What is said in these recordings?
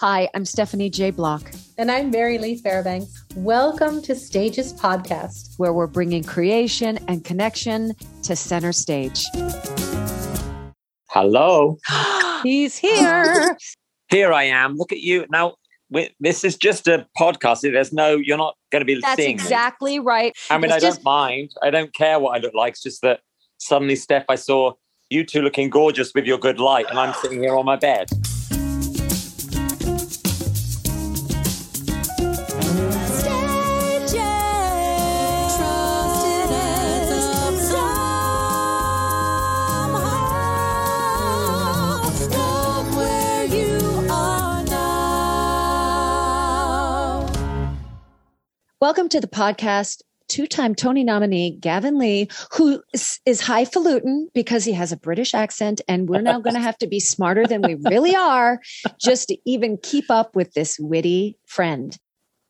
Hi, I'm Stephanie J. Block. And I'm Mary Lee Fairbanks. Welcome to Stages Podcast, where we're bringing creation and connection to center stage. Hello. He's here. Here I am. Look at you. Now, this is just a podcast. There's no, you're not going to be seeing. That's seeing exactly me. right. I mean, it's I just... don't mind. I don't care what I look like. It's just that suddenly, Steph, I saw you two looking gorgeous with your good light, and I'm sitting here on my bed. Welcome to the podcast. Two time Tony nominee Gavin Lee, who is, highfalutin because he has a British accent, and we're now going to have to be smarter than we really are just to even keep up with this witty friend.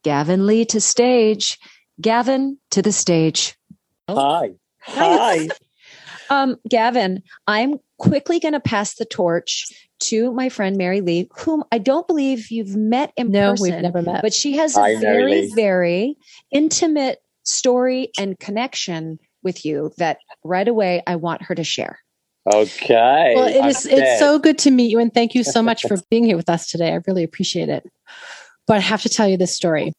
Gavin Lee to stage. Gavin to the stage. Hi. Hi. um, Gavin, I'm quickly going to pass the torch to my friend Mary Lee, whom I don't believe you've met in no, person. No, we've never met. But she has a very, very intimate story and connection with you that right away I want her to share. Okay. Well, it is, it's so good to meet you and thank you so much for being here with us today. I really appreciate it. But I have to tell you this story.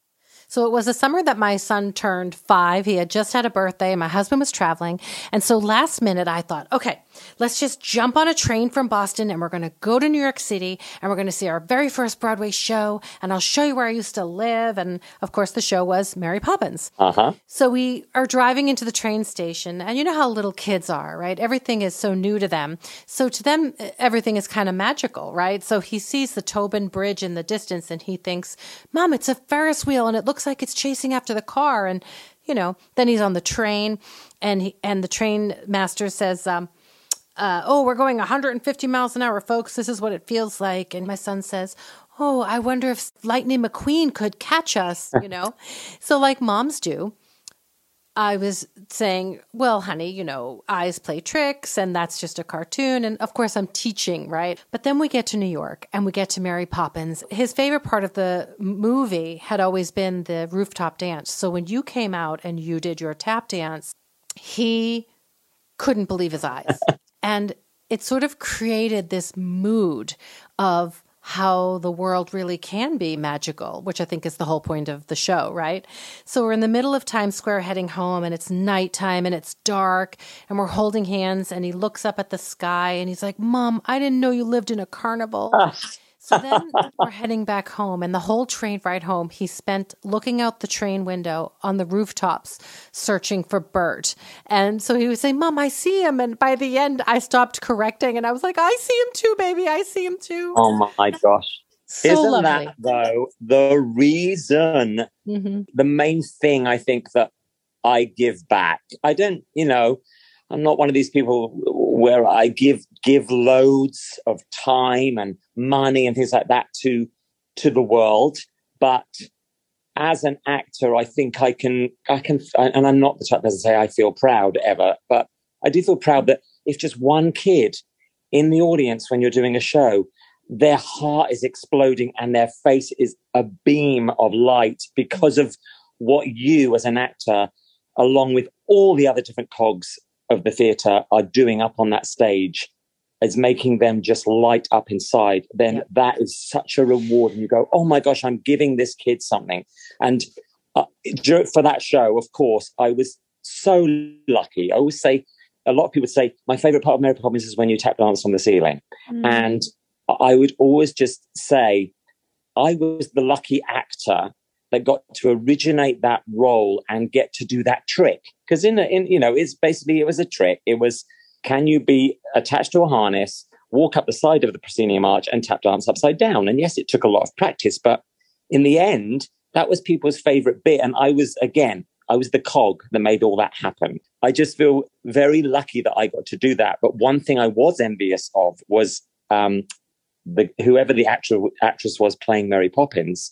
So it was a summer that my son turned five. He had just had a birthday. My husband was traveling. And so last minute, I thought, okay, let's just jump on a train from Boston and we're going to go to New York City and we're going to see our very first Broadway show. And I'll show you where I used to live. And of course, the show was Mary Poppins. Uh huh. So we are driving into the train station. And you know how little kids are, right? Everything is so new to them. So to them, everything is kind of magical, right? So he sees the Tobin Bridge in the distance and he thinks, Mom, it's a Ferris wheel and it looks like it's chasing after the car. And, you know, then he's on the train and he, and the train master says, um, uh, oh, we're going 150 miles an hour, folks. This is what it feels like. And my son says, oh, I wonder if Lightning McQueen could catch us, you know? so, like moms do, I was saying, well, honey, you know, eyes play tricks and that's just a cartoon. And of course, I'm teaching, right? But then we get to New York and we get to Mary Poppins. His favorite part of the movie had always been the rooftop dance. So when you came out and you did your tap dance, he couldn't believe his eyes. and it sort of created this mood of, how the world really can be magical, which I think is the whole point of the show, right? So we're in the middle of Times Square heading home and it's nighttime and it's dark and we're holding hands and he looks up at the sky and he's like, Mom, I didn't know you lived in a carnival. Ah. So then we're heading back home, and the whole train ride home, he spent looking out the train window on the rooftops searching for Bert. And so he would say, Mom, I see him. And by the end, I stopped correcting, and I was like, I see him too, baby. I see him too. Oh my gosh. So Isn't lovely. that, though, the reason, Mhm. the main thing I think that I give back? I don't, you know, I'm not one of these people where I give give loads of time and money and things like that to to the world, but as an actor, I think I can I can, and I'm not the type to say I feel proud ever, but I do feel proud that if just one kid in the audience when you're doing a show, their heart is exploding and their face is a beam of light because of what you as an actor, along with all the other different cogs of the theatre are doing up on that stage is making them just light up inside, then that is such a reward. And you go, oh my gosh, I'm giving this kid something. And uh, for that show, of course, I was so lucky. I always say, a lot of people say, my favorite part of Mary Poppins is when you tap dance on the ceiling. And I would always just say, I was the lucky actor that got to originate that role and get to do that trick. Because in, a, in, you know, it's basically it was a trick. It was, can you be attached to a harness, walk up the side of the proscenium arch, and tap dance upside down? And yes, it took a lot of practice, but in the end, that was people's favorite bit. And I was again, I was the cog that made all that happen. I just feel very lucky that I got to do that. But one thing I was envious of was um, the whoever the actor, actress was playing Mary Poppins.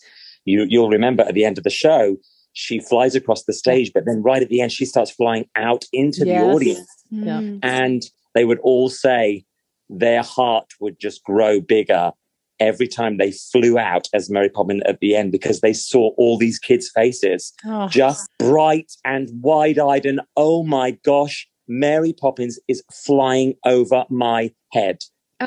You, you'll remember at the end of the show, she flies across the stage, but then right at the end, she starts flying out into Yes. the audience. Hmm. Yeah. And they would all say their heart would just grow bigger every time they flew out as Mary Poppins at the end because they saw all these kids' faces Oh. just bright and wide eyed. And oh my gosh, Mary Poppins is flying over my head.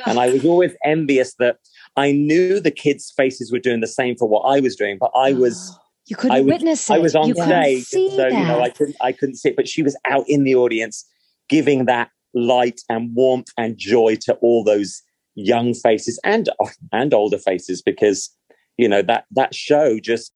And I was always envious that I knew the kids' faces were doing the same for what I was doing, but I was. you couldn't I was, witness it. I was on you stage, so you know I couldn't I couldn't see it, but she was out in the audience, giving that light and warmth and joy to all those young faces and and older faces, because you know that that show just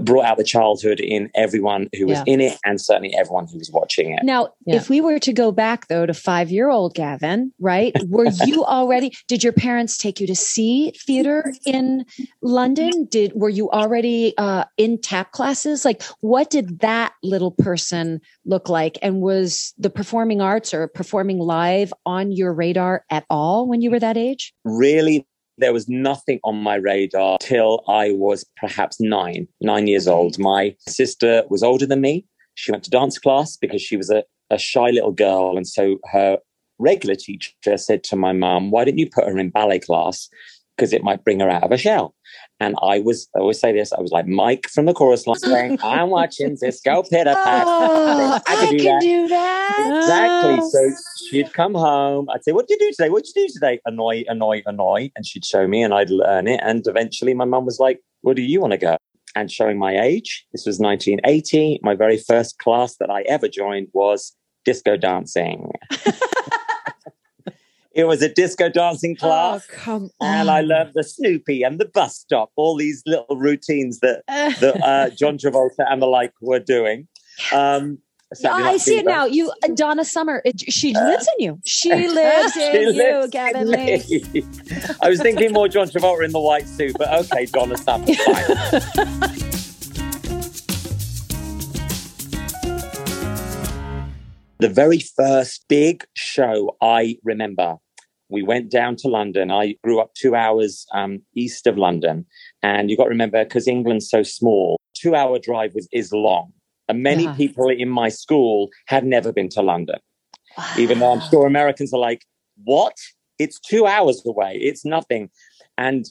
brought out the childhood in everyone who was Yeah. in it, and certainly everyone who was watching it. Now, Yeah. if we were to go back though to five year old Gavin, right? Were you already, did your parents take you to see theater in London? Did, were you already uh, in tap classes? Like, what did that little person look like? And was the performing arts or performing live on your radar at all when you were that age? really there was nothing on my radar till I was perhaps nine, nine years old. My sister was older than me. She went to dance class because she was a, a shy little girl. And so her regular teacher said to my mum, Why don't you put her in ballet class? Because it might bring her out of her shell. And I was, I always say this, I was like Mike from the chorus line saying, I'm watching Cisco Pitter Pat. Oh, I I can do can that. do that. Exactly. So she'd come home. I'd say, "What did you do today? What did you do today?" Annoy, annoy, annoy, and she'd show me, and I'd learn it. And eventually, my mum was like, "Where do you want to go?" And showing my age, this was 1980. My very first class that I ever joined was disco dancing. it was a disco dancing class. Oh, come And I learned the Snoopy and the bus stop, all these little routines that, that uh, John Travolta and the like were doing. Um, Saturday I see it now. You, uh, Donna Summer, it, she lives in you. She lives in She you, lives Gavin in Lee. I was thinking more John Travolta in the white suit, but okay, Donna Summer. the very first big show I remember, we went down to London. I grew up two hours um, east of London. And you've got to remember, because England's so small, two hour drive was, is long. And many Yeah. people in my school had never been to London even though I'm sure Americans are like, "What? It's two hours away. It's nothing." And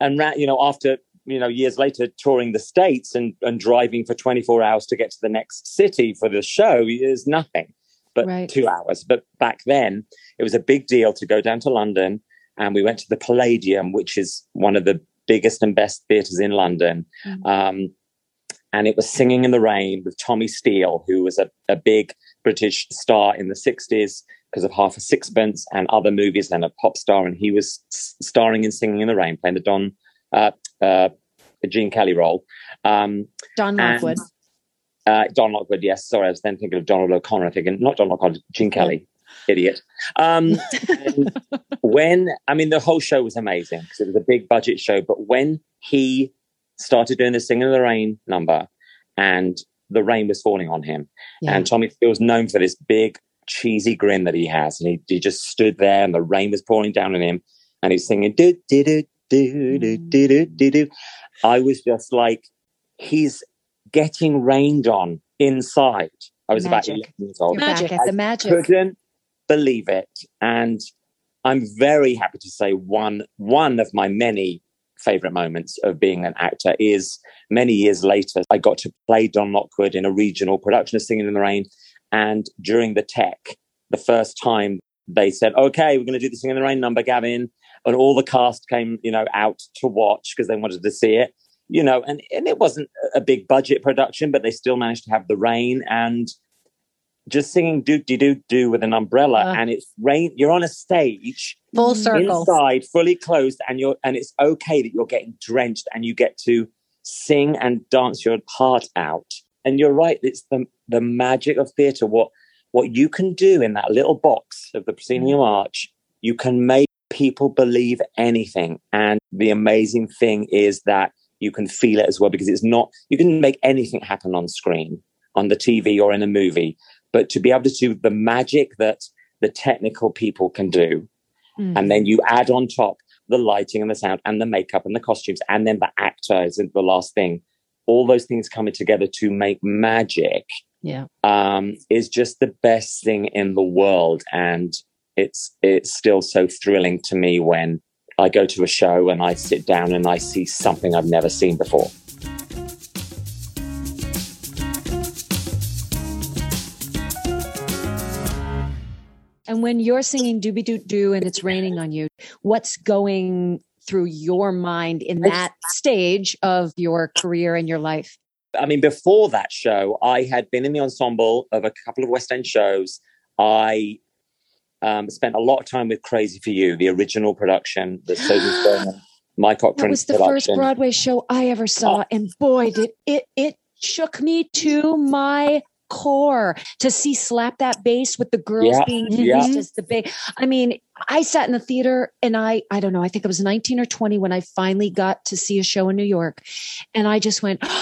and ra- you know, after you know, years later, touring the states and and driving for 24 hours to get to the next city for the show is nothing, but Right. two hours. But back then, it was a big deal to go down to London, and we went to the Palladium, which is one of the biggest and best theatres in London. Mm. Um, and it was Singing in the Rain with Tommy Steele, who was a, a big British star in the 60s because of Half a Sixpence and other movies and a pop star. And he was s- starring in Singing in the Rain, playing the Don, uh, uh, Gene Kelly role. Um, Don Lockwood. Uh, Don Lockwood, yes. Sorry, I was then thinking of Donald O'Connor. Thinking, not Don Lockwood, Gene Kelly. Idiot. Um, when, I mean, the whole show was amazing because it was a big budget show. But when he started doing the Singing in the Rain number and the rain was falling on him, Yeah. and Tommy was known for this big, cheesy grin that he has. And he, he just stood there and the rain was pouring down on him and he's singing, do, do, do, do, do, do, do, do, do. I was just like, he's getting rained on inside. I was Magic. about 11 years old. Magic. at the magic. Couldn't believe it. And I'm very happy to say one one of my many favorite moments of being an actor is many years later, I got to play Don Lockwood in a regional production of Singing in the Rain. And during the tech, the first time they said, okay, we're going to do the Singing in the Rain number, Gavin. And all the cast came, you know, out to watch because they wanted to see it, you know, and, and it wasn't a big budget production, but they still managed to have the rain and just singing doo doo doo doo with an umbrella. Uh. and it's rain, you're on a stage Full circle. inside, fully closed, and you're and it's okay that you're getting drenched and you get to sing and dance your heart out. And you're right, it's the the magic of theatre. What what you can do in that little box of the proscenium arch, you can make people believe anything. And the amazing thing is that you can feel it as well because it's not you can make anything happen on screen, on the TV or in a movie. But to be able to do the magic that the technical people can do, Mm. and then you add on top the lighting and the sound and the makeup and the costumes and then the actor is the last thing all those things coming together to make magic Yeah. um, is just the best thing in the world and it's it's still so thrilling to me when I go to a show and I sit down and I see something I've never seen before. And when you're singing Doobie Doo Doo and it's raining on you, what's going through your mind in that stage of your career and your life? I mean, before that show, I had been in the ensemble of a couple of West End shows. I um, spent a lot of time with Crazy for You, the original production, the Susan Stroman, Mike Ockrent. That was the production. first Broadway show I ever saw, Oh. and boy, did it it shook me to my core to see slap that bass with the girls Yeah, being yeah. used as the bass. I mean, I sat in the theater and I I don't know, I think I was 19 or 20 when I finally got to see a show in New York, and I just went.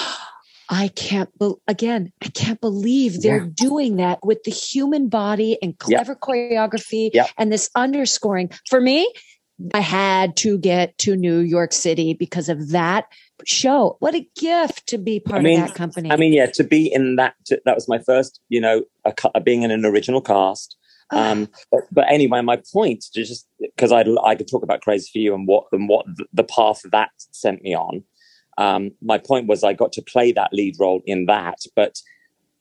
I can't, be- again, I can't believe they're Yeah. doing that with the human body and clever choreography Yeah. and this underscoring. For me, I had to get to New York City because of that show. What a gift to be part mean- of that company. I mean, yeah, to be in that, to, that was my first, you know, a, ca- being in an original cast. Um, but, but anyway, my point, just because I, I could talk about Crazy for You and what and what the path that sent me on. Um, my point was I got to play that lead role in that, but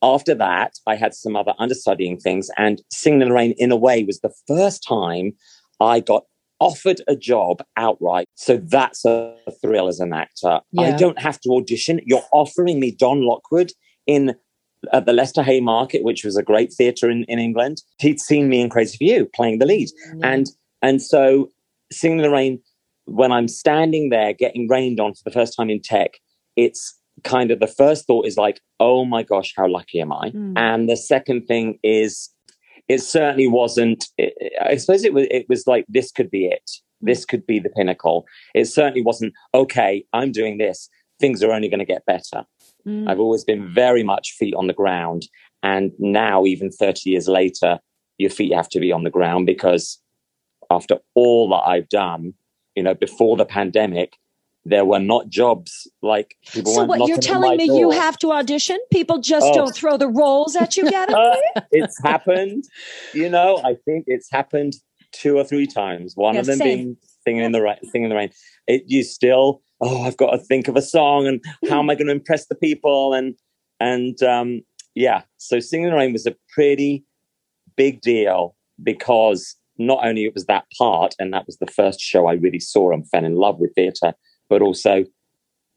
after that, I had some other understudying things, and Singing in the Rain, in a way, was the first time I got offered a job outright. So that's a thrill as an actor. I don't have to audition. You're offering me Don Lockwood in at the Leicester Haymarket, which was a great theatre in, in England. He'd seen me in Crazy for You playing the lead. And and so Singing in the Rain, when I'm standing there getting rained on for the first time in tech, it's kind of the first thought is like, oh my gosh, how lucky am I? Mm. And the second thing is it certainly wasn't i I suppose it was it was like this could be it. This could be the pinnacle. It certainly wasn't okay, I'm doing this. Things are only going to get better. Mm. I've always been very much feet on the ground. And now, even 30 years later, your feet have to be on the ground because after all that I've done, you know, before the pandemic, there were not jobs like people So what you're telling me you have to audition? People just Oh. don't throw the roles at you, Gavin? Uh, it's happened, you know, I think it's happened two or three times. One Yeah, of them same. being singing in the rain, singing in the rain. It you still, oh, I've got to think of a song and how am I going to impress the people? And and um, yeah, so singing in the rain was a pretty big deal because not only it was that part, and that was the first show I really saw and fell in love with theatre, but also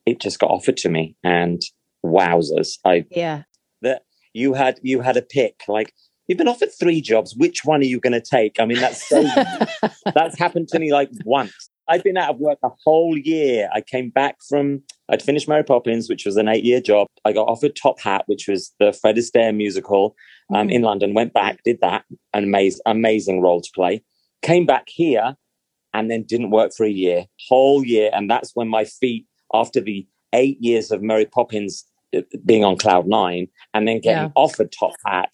it just got offered to me, and wowzers, I yeah. that you had you had a pick like you've been offered three jobs. Which one are you going to take? I mean that's so that's happened to me like once i've been out of work a whole year. I came back from i'd finished mary poppins which was an eight year job. I got offered top hat which was the fred astaire musical um, Mm. in london. Went back did that an amazing amazing role to play. Came back here and then didn't work for a year whole year. And that's when my feet after the eight years of mary poppins uh, being on cloud nine and then getting Yeah. offered top hat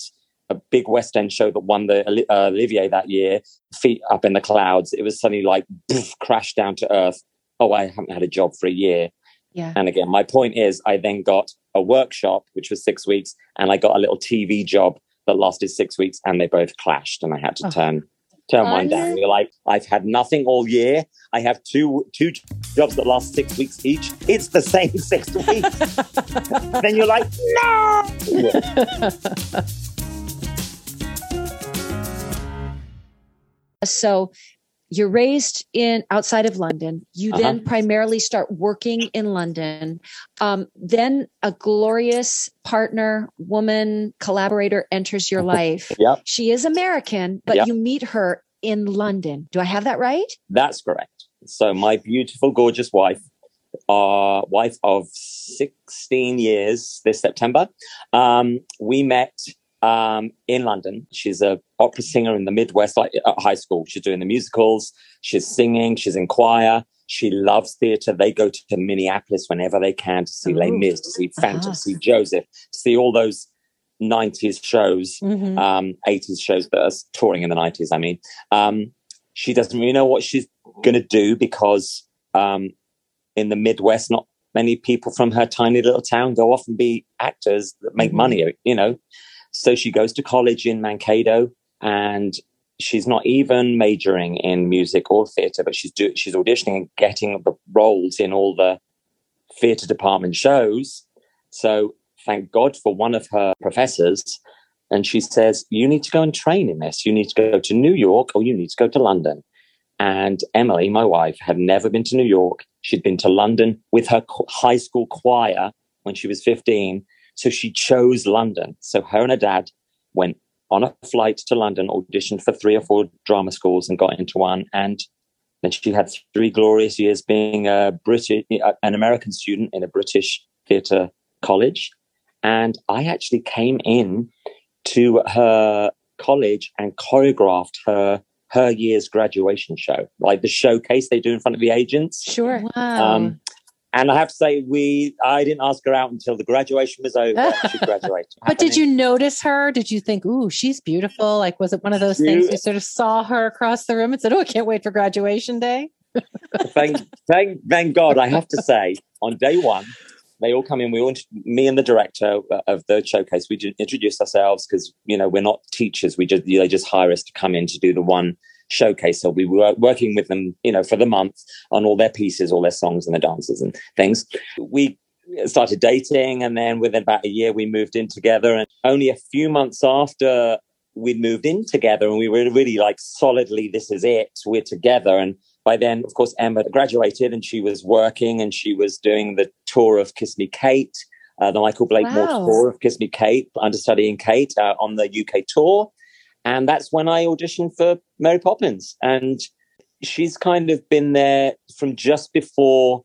a big west end show that won the uh, olivier that year feet up in the clouds. It was suddenly like poof, crashed down to earth. Oh i haven't had a job for a year. Yeah. and again my point is i then got a workshop which was six weeks and i got a little tv job that lasted six weeks and they both clashed and i had to Oh. turn turn one down. You're like i've had nothing all year. I have two two jobs that last six weeks each. It's the same six weeks. Then you're like no So you're raised in outside of London. You Uh-huh. then primarily start working in London. Um, then a glorious partner, woman, collaborator enters your life. Yep. She is American, but Yep. you meet her in London. Do I have that right? That's correct. So my beautiful, gorgeous wife, uh, wife of 16 years this September, um, we met um, in London. She's a opera singer in the Midwest, like at high school. She's doing the musicals. She's singing. She's in choir. She loves theatre. They go to Minneapolis whenever they can to see Les Ooh. Mis, to see Phantom, Uh-huh. see Joseph, to see all those 90s shows Mhm. um, 80s shows that are touring in the 90s, I mean. Um, she doesn't really know what she's going to do because um, in the Midwest, not many people from her tiny little town go off and be actors that make Mhm. money, you know. So she goes to college in Mankato and she's not even majoring in music or theatre, but she's do, she's auditioning and getting the roles in all the theatre department shows. So thank God for one of her professors. And she says, You need to go and train in this. You need to go to New York or you need to go to London. And Emily, my wife, had never been to New York. She'd been to London with her high school choir when she was 15. So she chose London. So her and her dad went on a flight to London, auditioned for three or four drama schools and got into one. And then she had three glorious years being a British, an American student in a British theatre college. And I actually came in to her college and choreographed her her year's graduation show, like the showcase they do in front of the agents. Sure. Wow. Um, and I have to say, we I didn't ask her out until the graduation was over. she graduated. but did you notice her? Did you think, "Ooh, she's beautiful"? Like, was it one of those things you sort of saw her across the room and said, "Oh, I can't wait for graduation day"? thank, thank, thank God. I have to say, on day one, they all come in. We all, me and the director of the showcase, we introduce ourselves because you know we're not teachers. We just they just hire us to come in to do the one showcase. So we were working with them, you know, for the month on all their pieces, all their songs and their dances and things. We started dating and then within about a year we moved in together and only a few months after we'd moved in together and we were really like solidly this is it we're together and by then of course emma graduated and she was working and she was doing the tour of kiss me kate uh, the michael blakemore wow. tour of kiss me kate understudying kate uh, on the uk tour and that's when I auditioned for Mary Poppins. And she's kind of been there from just before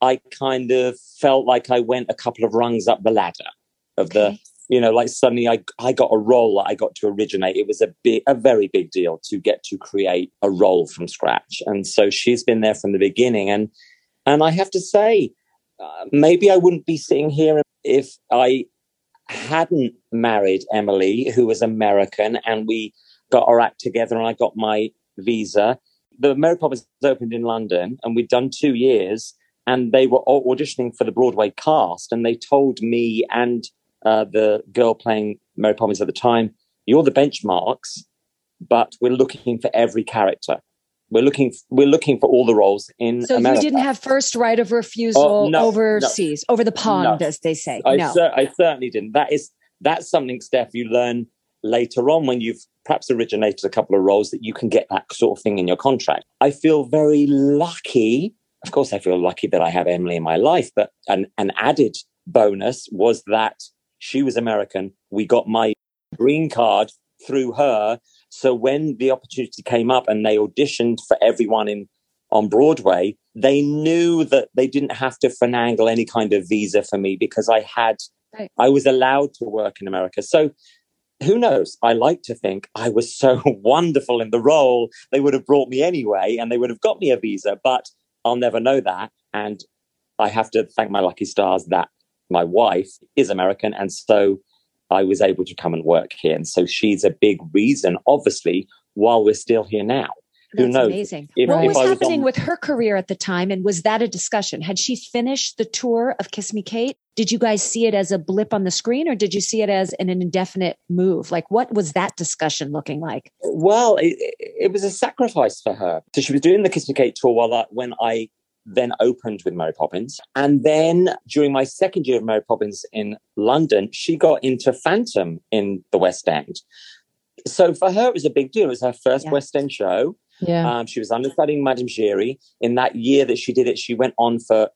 I kind of felt like I went a couple of rungs up the ladder of the, you know, like suddenly I, I got a role that I got to originate. It was a big, a very big deal to get to create a role from scratch. And so she's been there from the beginning. And, and I have to say, uh, maybe I wouldn't be sitting here if I hadn't married Emily, who was American, and we got our act together and I got my visa. The Mary Poppins opened in London and we'd done two years and they were auditioning for the Broadway cast and they told me and uh, the girl playing Mary Poppins at the time, you're the benchmarks, but we're looking for every character. We're looking we're looking for all the roles in so America. you didn't have first right of refusal oh, no, overseas no, over the pond no. as they say. I, cer- I certainly didn't. That is that's something steph you learn later on when you've perhaps originated a couple of roles that you can get that sort of thing in your contract. I feel very lucky. Of course i feel lucky that i have emily in my life but an, an added bonus was that she was american. We got my green card through her so when the opportunity came up and they auditioned for everyone in on Broadway, they knew that they didn't have to finagle any kind of visa for me because I had right. I was allowed to work in America. So who knows? I like to think I was so wonderful in the role, they would have brought me anyway and they would have got me a visa, but I'll never know that. And I have to thank my lucky stars that my wife is American. And so I was able to come and work here. And so she's a big reason, obviously, while we're still here now. That's Who knows? Amazing. If, what if was, was happening on... with her career at the time? And was that a discussion? Had she finished the tour of Kiss Me Kate? Did you guys see it as a blip on the screen or did you see it as an indefinite move? Like, what was that discussion looking like? Well, it, it was a sacrifice for her. So she was doing the Kiss Me Kate tour while I, when I then opened with Mary Poppins. And then during my second year of Mary Poppins in London, she got into Phantom in the West End. So for her, it was a big deal. It was her first yeah. West End show. Yeah. Um, she was understudying Madame Giry. In that year that she did it, she went on for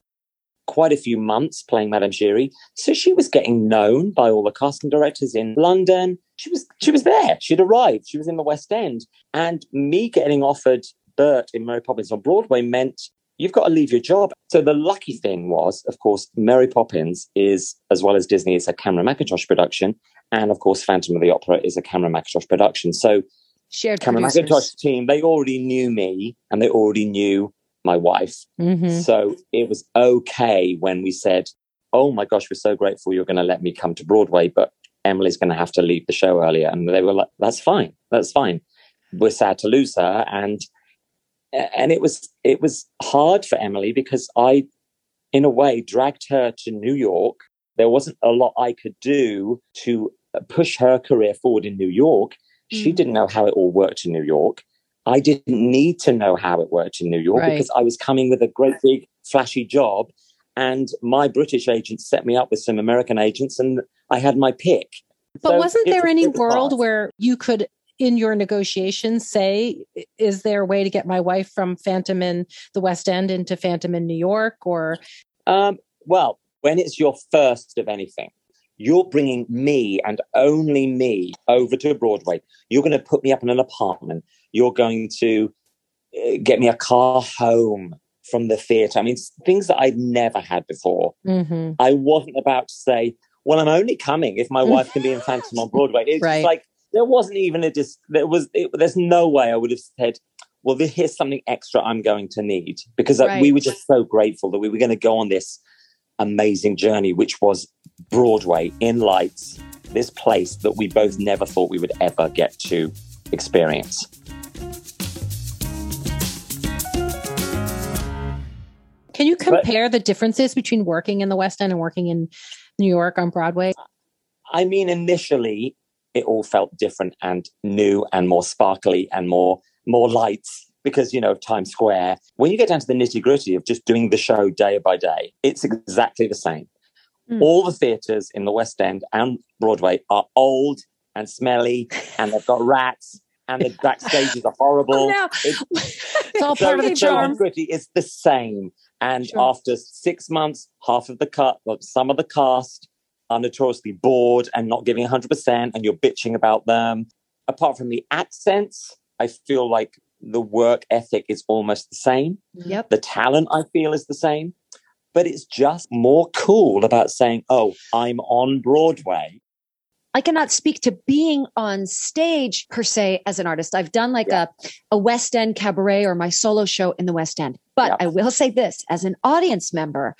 quite a few months playing Madame Giry. So she was getting known by all the casting directors in London. She was she was there. She'd arrived. She was in the West End. And me getting offered Bert in Mary Poppins on Broadway meant you've got to leave your job. So the lucky thing was, of course, Mary Poppins is, as well as Disney, it's a Cameron Mackintosh production. And of course, Phantom of the Opera is a Cameron Mackintosh production. So Shared Cameron producers. Team, they already knew me and they already knew my wife. Mm-hmm. So it was okay when we said, Oh my gosh, we're so grateful you're going to let me come to Broadway, but Emily's going to have to leave the show earlier. And they were like, That's fine. That's fine. We're sad to lose her. And and it was it was hard for Emily because I, in a way, dragged her to New York. There wasn't a lot I could do to push her career forward in New York. She Mm. didn't know how it all worked in New York. I didn't need to know how it worked in New York Right. because I was coming with a great big flashy job. And my British agent set me up with some American agents, and I had my pick. But So wasn't there any world hard. where you could, in your negotiations, say, is there a way to get my wife from Phantom in the West End into Phantom in New York? Or, Um, well, when it's your first of anything, you're bringing me and only me over to Broadway. You're going to put me up in an apartment. You're going to uh, get me a car home from the theatre. I mean, things that I'd never had before. mm-hmm. I wasn't about to say, well, I'm only coming if my wife can be in Phantom on Broadway. It's Right. like, there wasn't even a dis, there was, it, there's no way I would have said, well, here's something extra I'm going to need because uh, we were just so grateful that we were going to go on this amazing journey, which was Broadway in lights, this place that we both never thought we would ever get to experience. can you But- compare the differences between working in the West End and working in New York on Broadway? I mean, initially, it all felt different and new and more sparkly and more more lights because you know of Times Square. When you get down to the nitty gritty of just doing the show day by day, it's exactly the same. Mm. All the theatres in the West End and Broadway are old and smelly, and they've got rats, and the backstages are horrible. Oh, no. It's- It's all so part of the charm. is gritty. It's the same. And Sure. after six months, half of the cut, well, some of the cast are notoriously bored and not giving 100%, and you're bitching about them. Apart from the accents, I feel like the work ethic is almost the same. Mm-hmm. Yep. The talent, I feel, is the same. But it's just more cool about saying, oh, I'm on Broadway. I cannot speak to being on stage per se as an artist. I've done like Yeah. a, a West End cabaret or my solo show in the West End. But Yeah. I will say this as an audience member,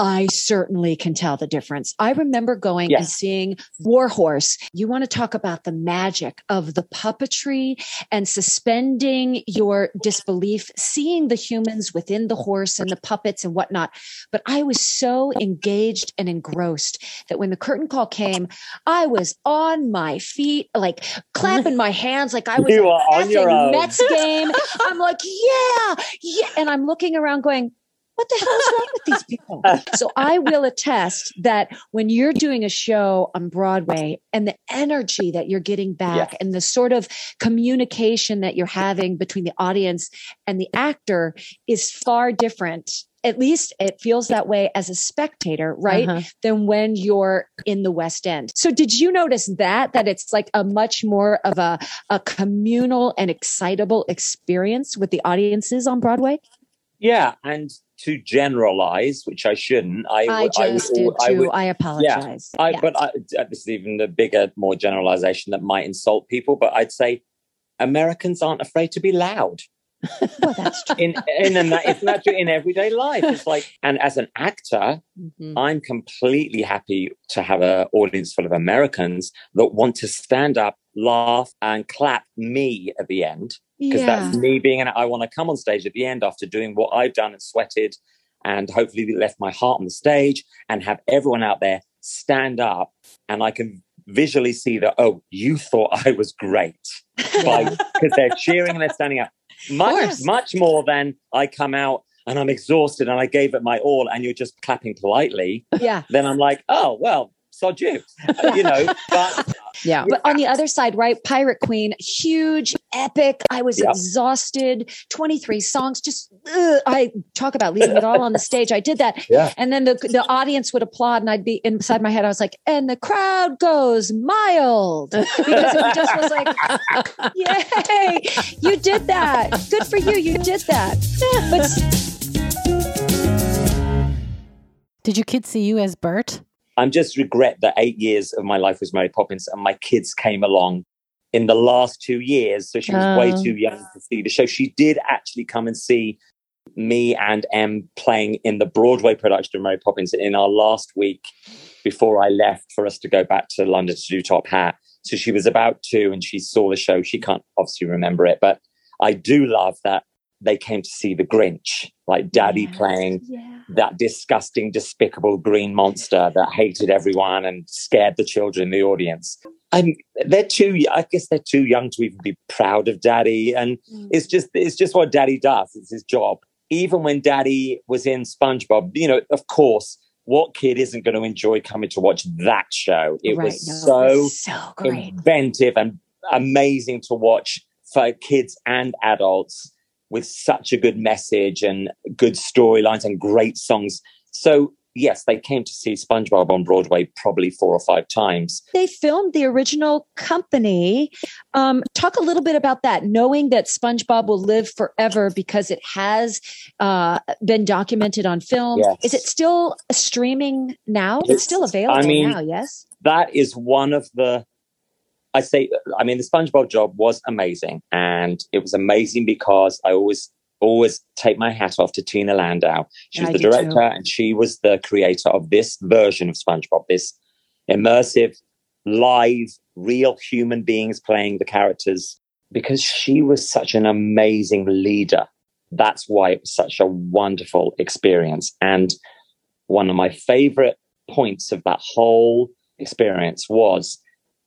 I certainly can tell the difference. I remember going and Yes. seeing Warhorse. You want to talk about the magic of the puppetry and suspending your disbelief, seeing the humans within the horse and the puppets and whatnot. But I was so engaged and engrossed that when the curtain call came, I was on my feet, like clapping my hands, like I was You on your own. Mets game. I'm like, yeah, yeah, and I'm looking around, going, what the hell is wrong with these people? So I will attest that when you're doing a show on Broadway and the energy that you're getting back Yes. and the sort of communication that you're having between the audience and the actor is far different. At least it feels that way as a spectator, right? Uh-huh. Than when you're in the West End. So did you notice that, that it's like a much more of a, a communal and excitable experience with the audiences on Broadway? Yeah. And to generalize, which I shouldn't, I, I would- I would just I too. would I apologize. I, Yeah. But I, uh, this is even a bigger, more generalization that might insult people. But I'd say Americans aren't afraid to be loud. well, that's true. In in and that, it's not true in everyday life. It's like, and as an actor, Mhm. I'm completely happy to have an audience full of Americans that want to stand up, laugh, and clap me at the end because Yeah. that's me being an. I want to come on stage at the end after doing what I've done and sweated, and hopefully left my heart on the stage, and have everyone out there stand up, and I can visually see that. Oh, you thought I was great because they're cheering and they're standing up much much more than I come out. And I'm exhausted, and I gave it my all, and you're just clapping politely. yeah. Then I'm like, oh well, sod you, you know. But Yeah. But on the other side, right? Pirate Queen, huge, epic. I was Yep. exhausted. 23 songs. Just, ugh, I talk about leaving it all on the stage. I did that. Yeah. And then the, the audience would applaud, and I'd be inside my head. I was like, and the crowd goes mild because it just was like, yay, you did that. Good for you. You did that. But Did your kids see you as Bert? I'm just regret that eight years of my life was Mary Poppins, and my kids came along in the last two years. So she was way Oh. too young to see the show. She did actually come and see me and Em playing in the Broadway production of Mary Poppins in our last week before I left for us to go back to London to do Top Hat. So she was about two and she saw the show. She can't obviously remember it, but I do love that they came to see the Grinch, like Daddy Yes. playing yeah. That disgusting, despicable green monster that hated everyone and scared the children in the audience. I'm, they're too, I guess they're too young to even be proud of daddy. And mm. it's just, it's just what daddy does. It's his job. Even when daddy was in SpongeBob, you know, of course, what kid isn't going to enjoy coming to watch that show? It right, was no, so, it was so inventive and amazing to watch for kids and adults with such a good message and good storylines and great songs. So yes, they came to see SpongeBob on Broadway probably four or five times. They filmed the original company. Um, talk a little bit about that, knowing that SpongeBob will live forever because it has uh, been documented on film. Yes. Is it still streaming now? It's, it's still available I mean, now, yes? That is one of the I say, I mean, the SpongeBob job was amazing, and it was amazing because I always, always take my hat off to Tina Landau. She was the director, too. and she was the creator of this version of SpongeBob, this immersive, live, real human beings playing the characters. Because she was such an amazing leader, that's why it was such a wonderful experience. And one of my favorite points of that whole experience was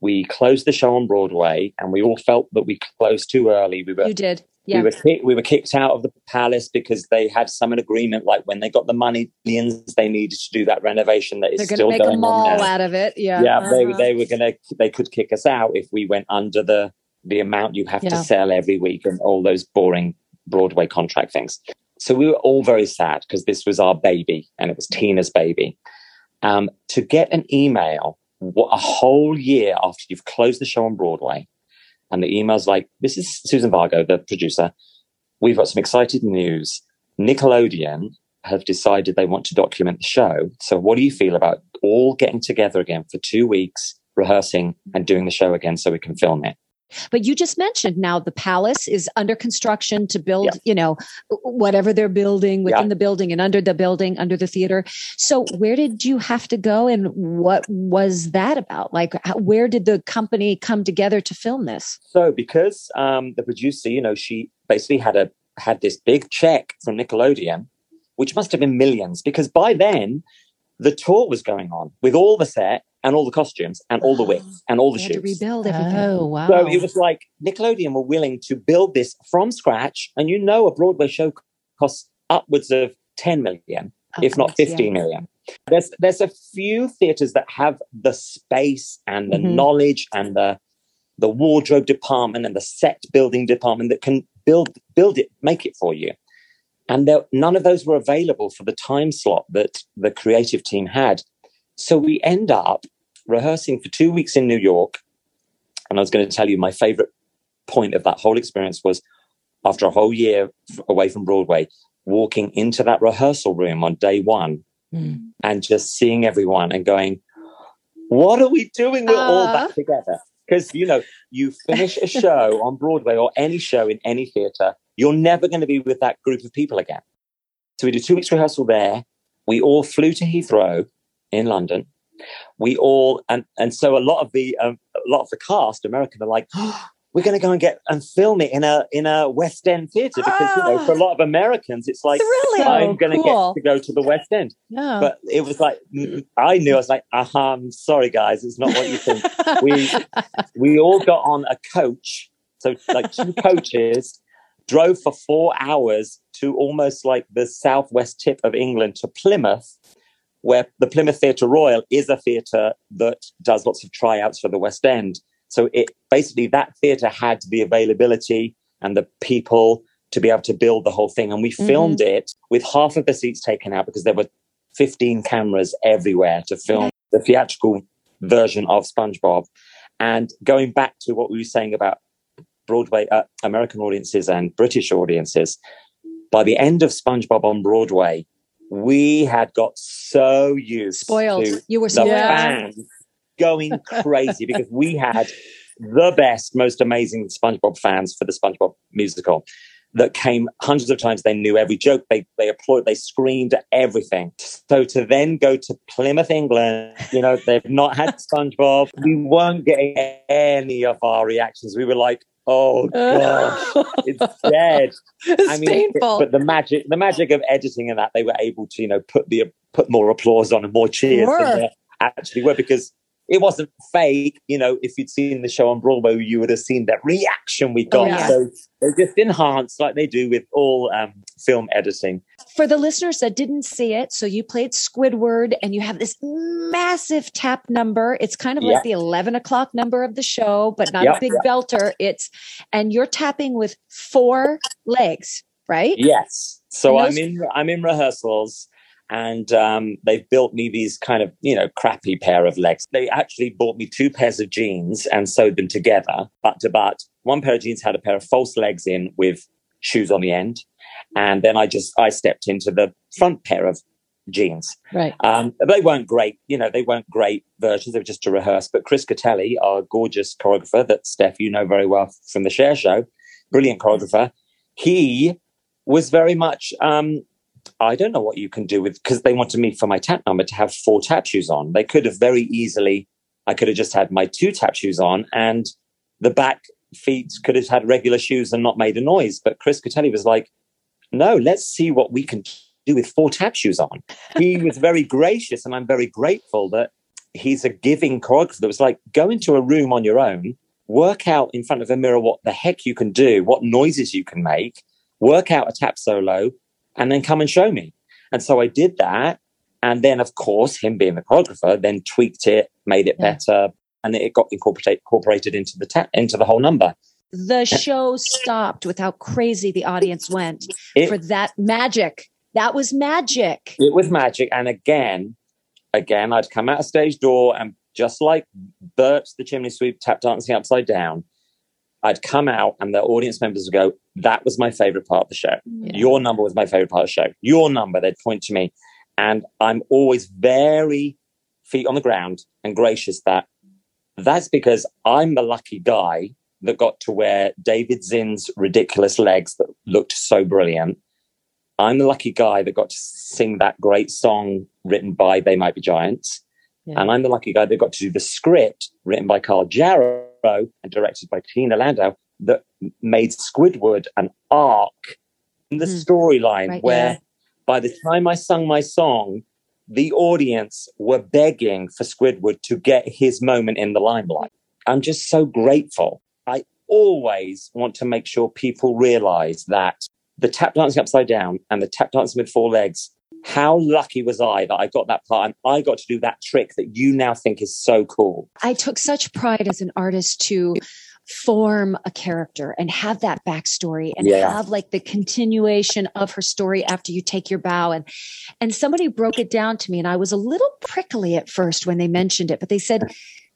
we closed the show on Broadway, and we all felt that we closed too early. We were you did. Yeah. We were kicked, we were kicked out of the palace because they had some agreement, like when they got the money, millions they needed to do that renovation that is They're still make going a mall on out of it. Yeah, yeah. Uh-huh. They they were gonna they could kick us out if we went under the the amount you have yeah. to sell every week and all those boring Broadway contract things. So we were all very sad because this was our baby and it was Tina's baby. Um, to get an email a whole year after you've closed the show on Broadway, and the email's like, "This is Susan Vargo, the producer. We've got some exciting news. Nickelodeon have decided they want to document the show. So, what do you feel about all getting together again for two weeks, rehearsing, and doing the show again so we can film it?" But you just mentioned now the palace is under construction to build, yeah. you know, whatever they're building within yeah. the building and under the building, under the theater. So where did you have to go and what was that about? Like, how, where did the company come together to film this? So because um, the producer, you know, she basically had a had this big check from Nickelodeon, which must have been millions because by then the tour was going on with all the set and all the costumes and all the wigs and all the shoots. To rebuild everything. Oh wow! So it was like Nickelodeon were willing to build this from scratch, and you know, a Broadway show costs upwards of ten million, if not fifteen yeah. million. There's there's a few theaters that have the space and the mm-hmm. knowledge and the the wardrobe department and the set building department that can build build it, make it for you. And there, none of those were available for the time slot that the creative team had. So we end up rehearsing for two weeks in New York. And I was going to tell you my favorite point of that whole experience was after a whole year away from Broadway, walking into that rehearsal room on day one mm. and just seeing everyone and going, What are we doing with uh. all that uh. together? Because, you know, you finish a show on Broadway or any show in any theater, you're never going to be with that group of people again. So we did two weeks rehearsal there. We all flew to Heathrow in London we all and and so a lot of the um, a lot of the cast American are like oh, we're going to go and get and film it in a in a West End theater because you know for a lot of Americans it's like really? I'm going to cool. get to go to the West End. Yeah. But it was like I knew I was like, uh I'm sorry guys, it's not what you think. we we all got on a coach, so like two coaches drove for four hours to almost like the southwest tip of England to Plymouth where the Plymouth Theatre Royal is a theatre that does lots of tryouts for the West End. So it basically that theatre had the availability and the people to be able to build the whole thing. And we mm-hmm. filmed it with half of the seats taken out because there were 15 cameras everywhere to film the theatrical version of SpongeBob. And going back to what we were saying about Broadway, uh, American audiences and British audiences, by the end of SpongeBob on Broadway, we had got so used spoiled. you were spoiled. fans going crazy because we had the best, most amazing SpongeBob fans for the SpongeBob musical that came hundreds of times. They knew every joke. They they applauded. They screamed everything. So to then go to Plymouth, England, you know, they've not had SpongeBob. We weren't getting any of our reactions. We were like, Oh gosh, it's dead. it's I mean, painful. but the magic, the magic of editing and that they were able to, you know, put the put more applause on and more cheers Sure. than there actually were because it wasn't fake. You know, if you'd seen the show on Broadway, you would have seen that reaction we got. yeah. So they just enhanced like they do with all um, film editing. For the listeners that didn't see it, so you played Squidward and you have this massive tap number. It's kind of like the 11 o'clock number of the show, but not a big belter. It's, and you're tapping with four legs, right? Yes. So And I'm in I'm in rehearsals and um, they've built me these kind of, you know, crappy pair of legs. They actually bought me two pairs of jeans and sewed them together, butt to butt. One pair of jeans had a pair of false legs in with shoes on the end. And then I just I stepped into the front pair of jeans. right. Um, they weren't great, you know, they weren't great versions. They were just to rehearse. But Chris Gattelli, our gorgeous choreographer that Steph, you know very well from the Cher Show, brilliant choreographer, he was very much, um, I don't know what you can do with, because they wanted me for my tap number to have four tap shoes on. They could have very easily, I could have just had my two tap shoes on and the back feet could have had regular shoes and not made a noise. But Chris Gattelli was like, no, let's see what we can do with four tap shoes on. He was very gracious, and I'm very grateful that he's a giving choreographer that was like, go into a room on your own, work out in front of a mirror what the heck you can do, what noises you can make, work out a tap solo, and then come and show me. And so I did that. And then, of course, him being the choreographer, then tweaked it, made it Yeah. better, and it got incorporate, incorporated into the tap, into the whole number. The show stopped with how crazy the audience went It, for that magic. That was magic. it was magic. And again, again, I'd come out a stage door and just like Bert the chimney sweep tap dancing upside down, I'd come out and the audience members would go, That was my favorite part of the show. Yeah. Your number was my favorite part of the show. Your number, they'd point to me. And I'm always very feet on the ground and gracious that that's because I'm the lucky guy that got to wear David Zinn's ridiculous legs that looked so brilliant. I'm the lucky guy that got to sing that great song written by They Might Be Giants. Yeah. And I'm the lucky guy that got to do the script written by Kyle And directed by Tina Landau that made Squidward an arc in the Hmm. storyline Right, where yeah. by the time I sung my song, the audience were begging for Squidward to get his moment in the limelight. I'm just so grateful. I always want to make sure people realize that the tap dancing upside down and the tap dancing with four legs, how lucky was I that I got that part and I got to do that trick that you now think is so cool. I took such pride as an artist to form a character and have that backstory and Yeah. have like the continuation of her story after you take your bow and and somebody broke it down to me and I was a little prickly at first when they mentioned it but they said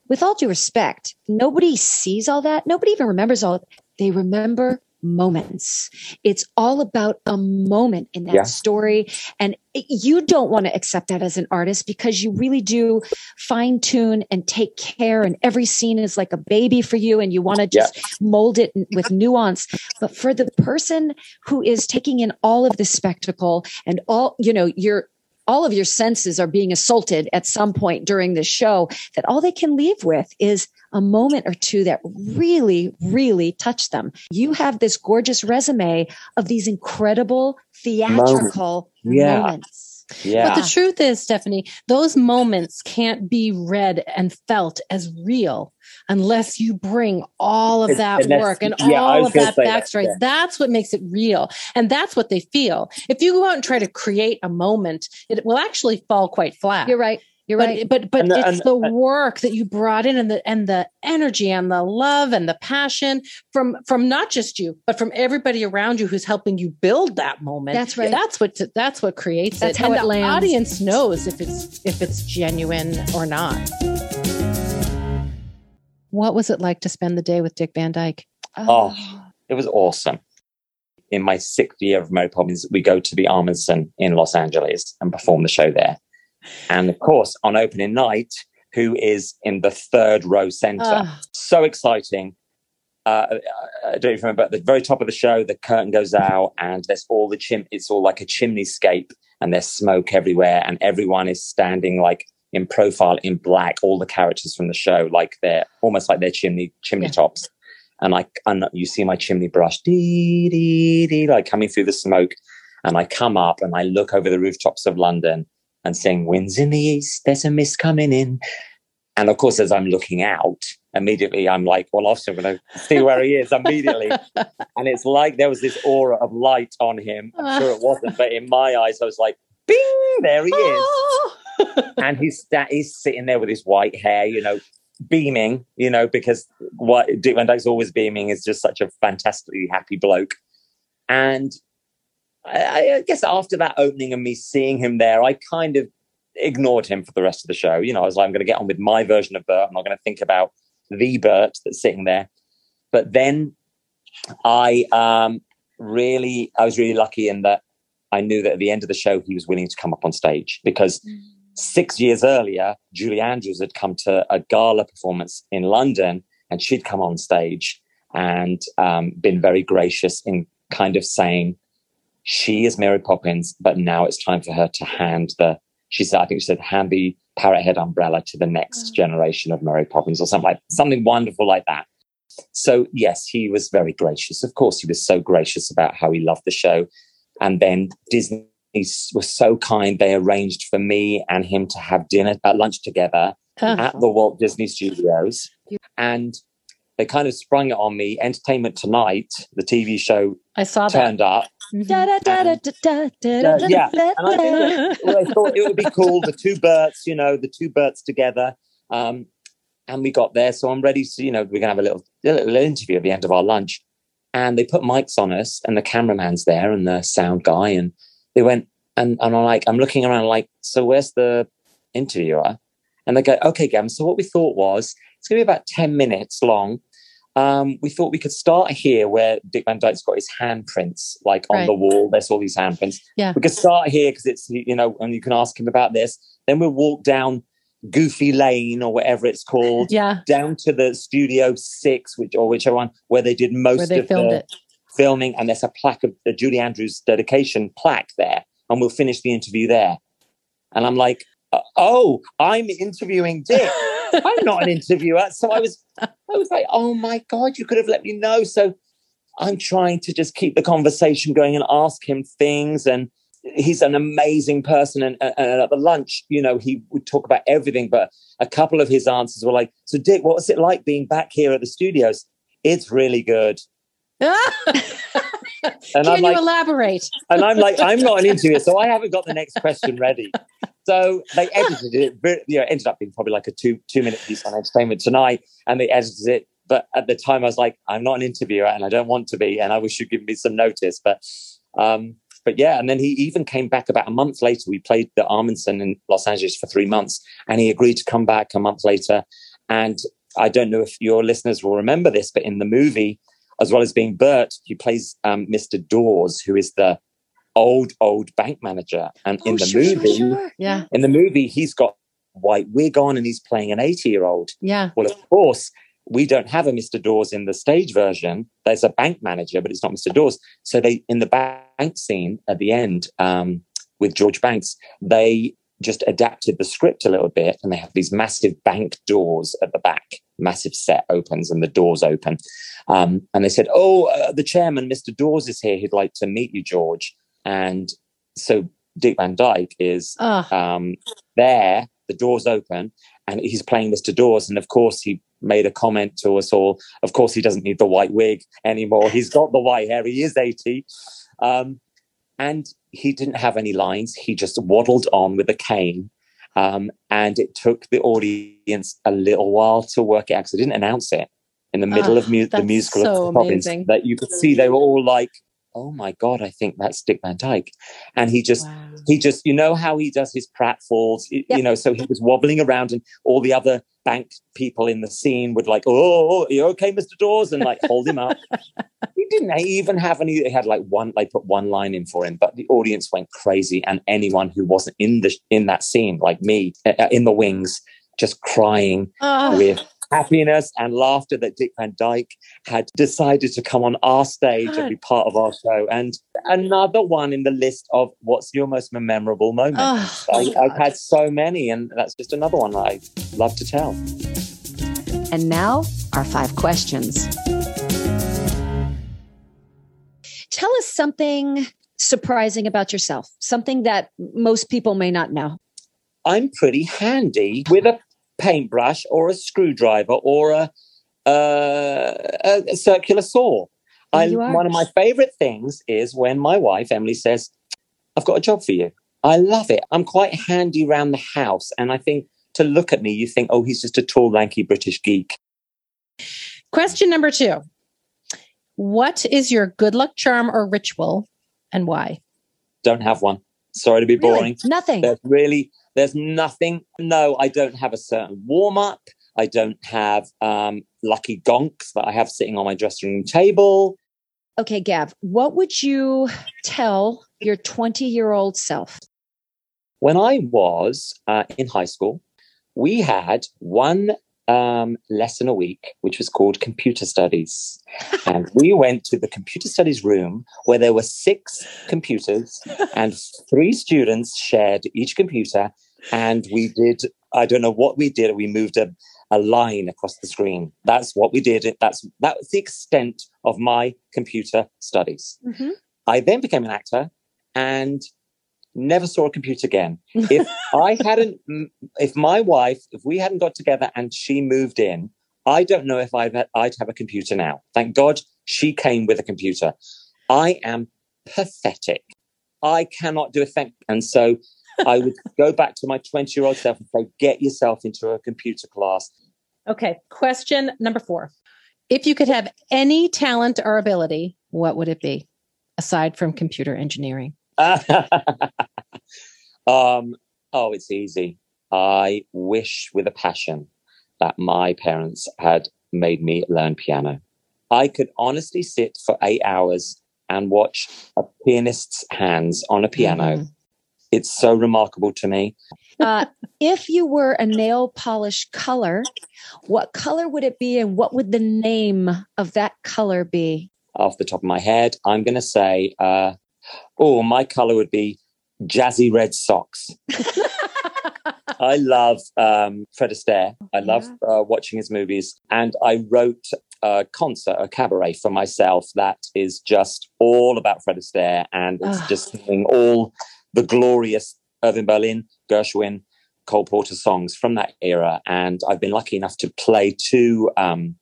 with all due respect nobody sees all that nobody even remembers all they remember moments. It's all about a moment in that Yeah. story. And it- you don't want to accept that as an artist because you really do fine tune and take care and every scene is like a baby for you and you want to just mold it with nuance. But for the person who is taking in all of the spectacle and all you know your all of your senses are being assaulted at some point during the show that all they can leave with is a moment or two that really really touch them. You have this gorgeous resume of these incredible theatrical Yeah. moments Yeah. But the truth is, Stephanie, those moments can't be read and felt as real unless you bring all of that unless- work and yeah, all of that say that, backstory. yeah. That's what makes it real. And that's what they feel. If you go out and try to create a moment, it will actually fall quite flat. you're right you're but, right but but And the- it's and- the work that you brought in and the and the energy and the love and the passion from from not just you but from everybody around you who's helping you build that moment That's right. that's what that's what creates That's it how and it the lands. audience knows if it's if it's genuine or not what was it like to spend the day with dick van dyke Oh. oh it was awesome. In my sixth year of Mary Poppins, we go to the Ahmanson in Los Angeles and perform the show there. And of course, on opening night, who is in the third row center? Ah. so exciting. Uh, I don't even remember at the very top of the show, the curtain goes out and there's all the chim. It's all like a chimney scape and there's smoke everywhere and everyone is standing like in profile in black. All the characters from the show, like they're almost like they're chimney chimney Yeah. tops. and I and you see my chimney brush, dee dee dee, like coming through the smoke, and I come up and I look over the rooftops of London and sing "Winds in the East." There's a mist coming in, and of course, as I'm looking out, immediately I'm like, well, obviously I'm going to see where he is immediately. and it's like there was this aura of light on him. I'm sure it wasn't, but in my eyes, I was like, bing, there he is. Oh! and he's that, he's sitting there with his white hair, you know, beaming, you know, because what Dick Van Dyke's always beaming is just such a fantastically happy bloke. And I, I guess after that opening and me seeing him there, I kind of ignored him for the rest of the show. You know, I was like, I'm going to get on with my version of Bert. I'm not going to think about the Bert that's sitting there. But then I um, really, I was really lucky in that I knew that at the end of the show, he was willing to come up on stage because mm. six years earlier, Julie Andrews had come to a gala performance in London and she'd come on stage and um, been very gracious in kind of saying, she is Mary Poppins, but now it's time for her to hand the, she said, I think she said, hand the parrot head umbrella to the next generation of Mary Poppins or something like something wonderful like that. So yes, he was very gracious. Of course, he was so gracious about how he loved the show. And then Disney was so kind. They arranged for me and him to have dinner at uh, lunch together uh-huh. at the Walt Disney Studios. And they kind of sprung it on me. Entertainment Tonight, the TV show, I saw turned that. up. Yeah, and I, well, I thought it would be cool. The two Berts, you know, the two Berts together. Um, and we got there, so I'm ready to, you know, we're gonna have a little, a little interview at the end of our lunch. And they put mics on us, and the cameraman's there, and the sound guy, and they went, and, and I'm like, I'm looking around, like, so where's the interviewer? And they go, okay, Gavin. So what we thought was it's going to be about 10 minutes long um, we thought we could start here where Dick Van Dyke's got his handprints, like on right. the wall. There's all these handprints. Yeah. We could start here because it's, you know, and you can ask him about this. Then we'll walk down Goofy Lane or whatever it's called. Yeah. Down to the Studio Six, which or whichever one, where they did most they of the it. filming. And there's a plaque of the Julie Andrews dedication plaque there. And we'll finish the interview there. And I'm like, Uh, oh, I'm interviewing Dick. I'm not an interviewer. So I was, I was like, oh my God, you could have let me know. So I'm trying to just keep the conversation going and ask him things. And he's an amazing person. And, and, at the lunch, you know, he would talk about everything, but a couple of his answers were like, so Dick, what's it like being back here at the studios? It's really good. and Can I'm you like, elaborate? and I'm like, I'm not an interviewer, so I haven't got the next question ready. So they edited it. You know, ended up being probably like a two two minute piece on Entertainment Tonight, and they edited it. But at the time, I was like, I'm not an interviewer, and I don't want to be, and I wish you'd give me some notice. But um, but yeah, and then he even came back about a month later. We played the Ahmanson in Los Angeles for three months, and he agreed to come back a month later. And I don't know if your listeners will remember this, but in the movie, as well as being Bert, he plays um, Mr. Dawes, who is the old, old bank manager. And oh, in the sure, movie, sure, sure. yeah, in the movie, he's got white wig on and he's playing an 80 year old. Yeah. Well, of course, we don't have a Mr. Dawes in the stage version. There's a bank manager, but it's not Mr. Dawes. So they, in the bank scene at the end, um, with George Banks, they just adapted the script a little bit and they have these massive bank doors at the back massive set opens and the doors open um, and they said oh uh, the chairman mr dawes is here he'd like to meet you george and so Dick Van Dyke is oh. um, there, the doors open, and he's playing Mr. Dawes. And of course, he made a comment to us all. Of course, he doesn't need the white wig anymore. He's got the white hair. He is 80. Um, and he didn't have any lines. He just waddled on with a cane. Um, and it took the audience a little while to work it out because they didn't announce it in the middle oh, of mu- the musical so. That you could see they were all like, oh my god i think that's dick van dyke and he just wow. he just you know how he does his pratfalls yep. you know so he was wobbling around and all the other bank people in the scene would like oh, are you okay mr dawes and like hold him up he didn't even have any he had like one like put one line in for him but the audience went crazy and anyone who wasn't in the in that scene like me uh, uh in the wings just crying oh. with happiness and laughter that Dick Van Dyke had decided to come on our stage God. and be part of our show. And another one in the list of what's your most memorable moment. Oh, I, have had so many, and that's just another one I love to tell. And now, our five questions. Tell us something surprising about yourself, something that most people may not know. I'm pretty handy with a paintbrush or a screwdriver or a, uh, a, circular saw. I, one of my favorite things is when my wife, Emily, says, I've got a job for you. I love it. I'm quite handy around the house. And I think to look at me, you think, oh, he's just a tall, lanky British geek. Question number two What is your good luck charm or ritual and why? Don't have one. Sorry to be boring. Really? Nothing. There's really, there's nothing. No, I don't have a certain warm up. I don't have um, lucky gonks that I have sitting on my dressing room table. Okay, Gav, what would you tell your 20 year old self? When I was uh, in high school, we had one um, lesson a week, which was called computer studies. and we went to the computer studies room where there were six computers and three students shared each computer. And we did, I don't know what we did. We moved a, a line across the screen. That's what we did. That's, that was the extent of my computer studies. Mm-hmm. I then became an actor and never saw a computer again. If I hadn't, if my wife, if we hadn't got together and she moved in, I don't know if I'd, I'd have a computer now. Thank God she came with a computer. I am pathetic. I cannot do a thing. And so I would go back to my 20 year old self and say, get yourself into a computer class. Okay. Question number four. If you could have any talent or ability, what would it be aside from computer engineering? um, oh, it's easy. I wish with a passion that my parents had made me learn piano. I could honestly sit for eight hours and watch a pianist's hands on a piano. Mm-hmm. It's so remarkable to me. Uh, if you were a nail polish color, what color would it be and what would the name of that color be? Off the top of my head, I'm going to say uh, Oh, my color would be jazzy red socks. I love um, Fred Astaire. I love yeah. uh, watching his movies. And I wrote a concert, a cabaret for myself that is just all about Fred Astaire. And it's just all the glorious Irving Berlin, Gershwin, Cole Porter songs from that era. And I've been lucky enough to play two, um,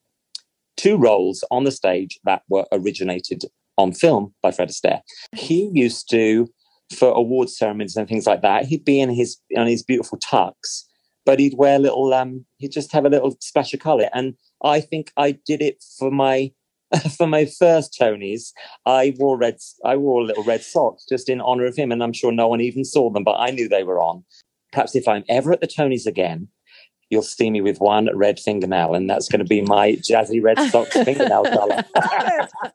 two roles on the stage that were originated on film by Fred Astaire. He used to, for award ceremonies and things like that, he'd be in his on his beautiful tux, but he'd wear little um he'd just have a little splash of colour. And I think I did it for my for my first Tonys. I wore red I wore little red socks just in honour of him, and I'm sure no one even saw them, but I knew they were on. Perhaps if I'm ever at the Tonys again, you'll see me with one red fingernail, and that's going to be my jazzy red socks fingernail color.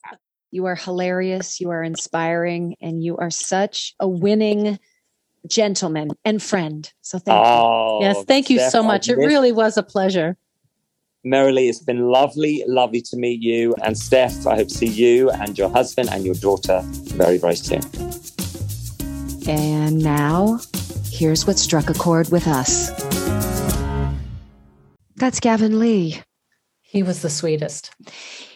You are hilarious. You are inspiring. And you are such a winning gentleman and friend. So thank oh, you. Yes, thank you Steph, so much. It really was a pleasure. Merrily, it's been lovely, lovely to meet you. And Steph, I hope to see you and your husband and your daughter very, very soon. And now, here's what struck a chord with us. That's Gavin Lee. He was the sweetest.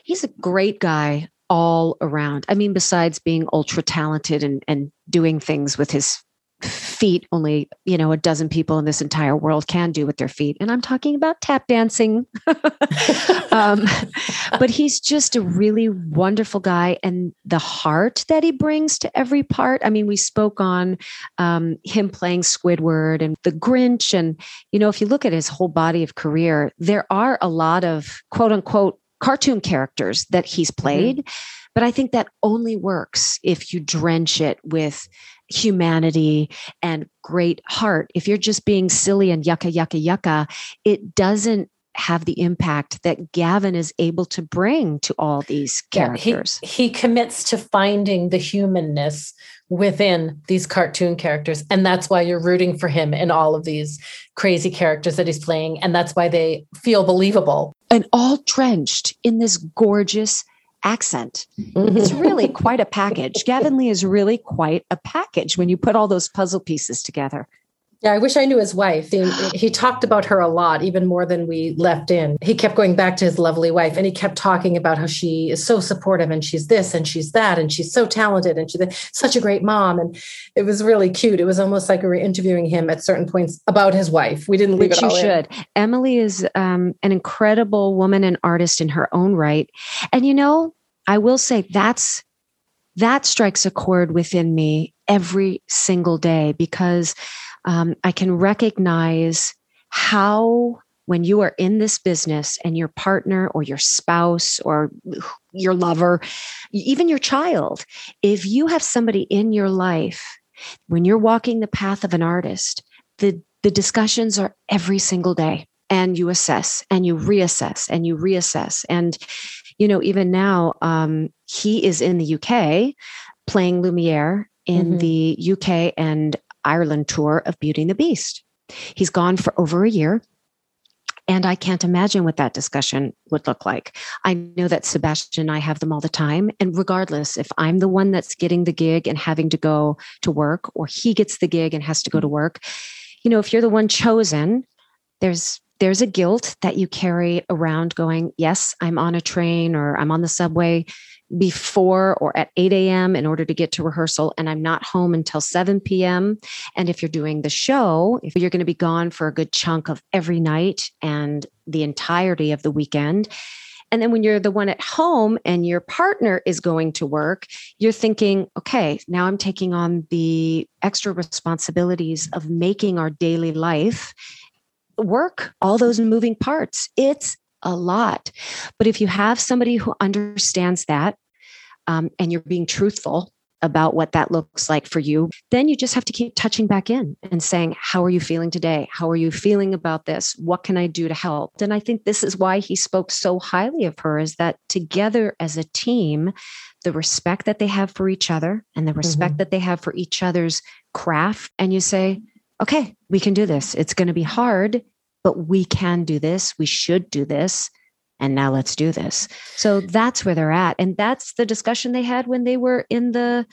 He's a great guy all around. I mean, besides being ultra talented and, and doing things with his feet, only, you know, a dozen people in this entire world can do with their feet. And I'm talking about tap dancing. um, but he's just a really wonderful guy. And the heart that he brings to every part. I mean, we spoke on um, him playing Squidward and The Grinch. And, you know, if you look at his whole body of career, there are a lot of quote unquote cartoon characters that he's mm-hmm. played. Mm-hmm. But I think that only works if you drench it with humanity and great heart. If you're just being silly and yucca, yucca, yucca, it doesn't have the impact that Gavin is able to bring to all these characters. Yeah, he, he commits to finding the humanness within these cartoon characters. And that's why you're rooting for him in all of these crazy characters that he's playing. And that's why they feel believable. And all drenched in this gorgeous accent. Mm-hmm. It's really quite a package. Gavin Lee is really quite a package when you put all those puzzle pieces together. Yeah, I wish I knew his wife. He, he, talked about her a lot, even more than we left in. He kept going back to his lovely wife and he kept talking about how she is so supportive and she's this and she's that and she's so talented and she's such a great mom. And it was really cute. It was almost like we were interviewing him at certain points about his wife. We didn't leave Which it all you should. In. Emily is um, an incredible woman and artist in her own right. And you know, I will say that's that strikes a chord within me every single day because um, I can recognize how, when you are in this business and your partner or your spouse or your lover, even your child, if you have somebody in your life, when you're walking the path of an artist, the, the discussions are every single day and you assess and you reassess and you reassess. And, you know, even now, um, he is in the UK playing Lumiere in mm-hmm. the UK and Ireland tour of Beauty and the Beast. He's gone for over a year. And I can't imagine what that discussion would look like. I know that Sebastian and I have them all the time. And regardless, if I'm the one that's getting the gig and having to go to work, or he gets the gig and has to go to work, you know, if you're the one chosen, there's there's a guilt that you carry around going, yes, I'm on a train or I'm on the subway before or at 8 a.m. in order to get to rehearsal, and I'm not home until 7 p.m. And if you're doing the show, if you're going to be gone for a good chunk of every night and the entirety of the weekend, and then when you're the one at home and your partner is going to work, you're thinking, okay, now I'm taking on the extra responsibilities of making our daily life work, all those moving parts. It's a lot. But if you have somebody who understands that um, and you're being truthful about what that looks like for you, then you just have to keep touching back in and saying, How are you feeling today? How are you feeling about this? What can I do to help? And I think this is why he spoke so highly of her is that together as a team, the respect that they have for each other and the respect mm-hmm. that they have for each other's craft, and you say, Okay, we can do this. It's going to be hard but we can do this. We should do this. And now let's do this. So that's where they're at. And that's the discussion they had when they were in the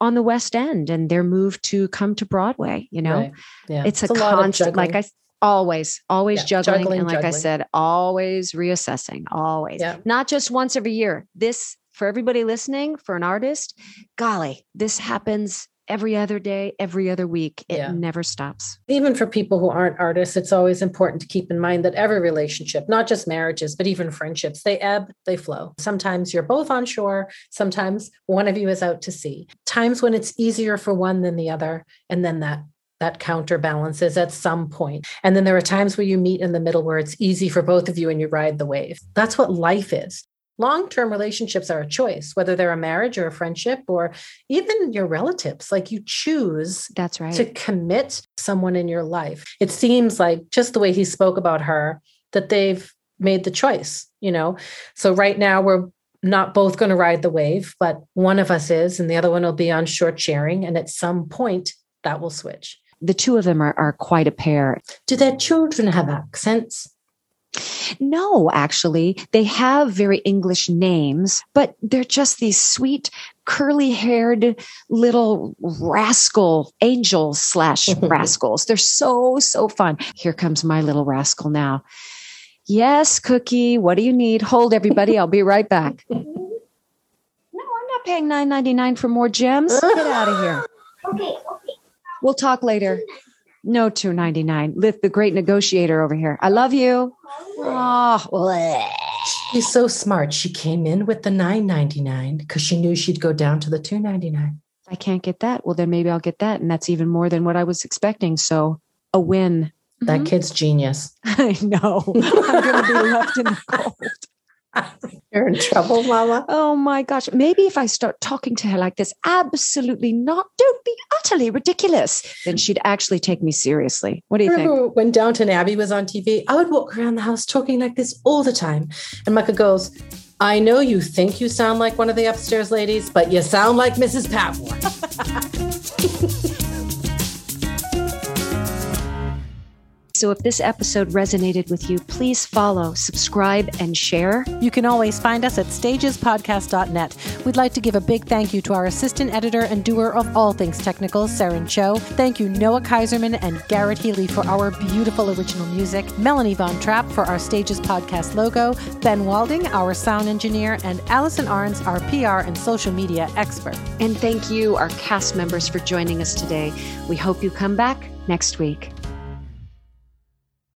on the West End and their move to come to Broadway. You know, right. yeah. it's, it's, a, a constant, like I always, always yeah. juggling, juggling, And like juggling. I said, always reassessing, always, yeah. not just once every year. This for everybody listening, for an artist, golly, this happens every other day, every other week. It yeah. never stops. Even for people who aren't artists, it's always important to keep in mind that every relationship, not just marriages, but even friendships, they ebb, they flow. Sometimes you're both on shore, sometimes one of you is out to sea. Times when it's easier for one than the other, and then that that counterbalances at some point. And then there are times where you meet in the middle where it's easy for both of you and you ride the wave. That's what life is long term relationships are a choice, whether they're a marriage or a friendship or even your relatives. Like you choose that's right to commit someone in your life. It seems like just the way he spoke about her that they've made the choice, you know. So right now we're not both going to ride the wave, but one of us is and the other one will be on short sharing. And at some point that will switch. The two of them are, are quite a pair. Do their children have accents? No, actually, they have very English names, but they're just these sweet, curly haired little rascal angels slash rascals. They're so, so fun. Here comes my little rascal now. Yes, Cookie, what do you need? Hold everybody. I'll be right back. no, I'm not paying nine ninety nine for more gems. Get out of here. Okay, okay. We'll talk later. No, two ninety nine. Lift the great negotiator over here. I love you. Oh, she's so smart. She came in with the nine ninety nine because she knew she'd go down to the two ninety nine. I can't get that. Well, then maybe I'll get that, and that's even more than what I was expecting. So, a win. That mm-hmm. kid's genius. I know. I'm going to be left in the cold. You're in trouble, Mama. Oh my gosh. Maybe if I start talking to her like this, absolutely not. Don't be utterly ridiculous. Then she'd actually take me seriously. What do you Remember think? When Downton Abbey was on TV, I would walk around the house talking like this all the time. And Micah goes, I know you think you sound like one of the upstairs ladies, but you sound like Mrs. Patmore. So if this episode resonated with you, please follow, subscribe, and share. You can always find us at stagespodcast.net. We'd like to give a big thank you to our assistant editor and doer of all things technical, Saren Cho. Thank you, Noah Kaiserman and Garrett Healy, for our beautiful original music, Melanie Von Trapp for our Stages Podcast logo, Ben Walding, our sound engineer, and Allison Arns, our PR and social media expert. And thank you, our cast members, for joining us today. We hope you come back next week.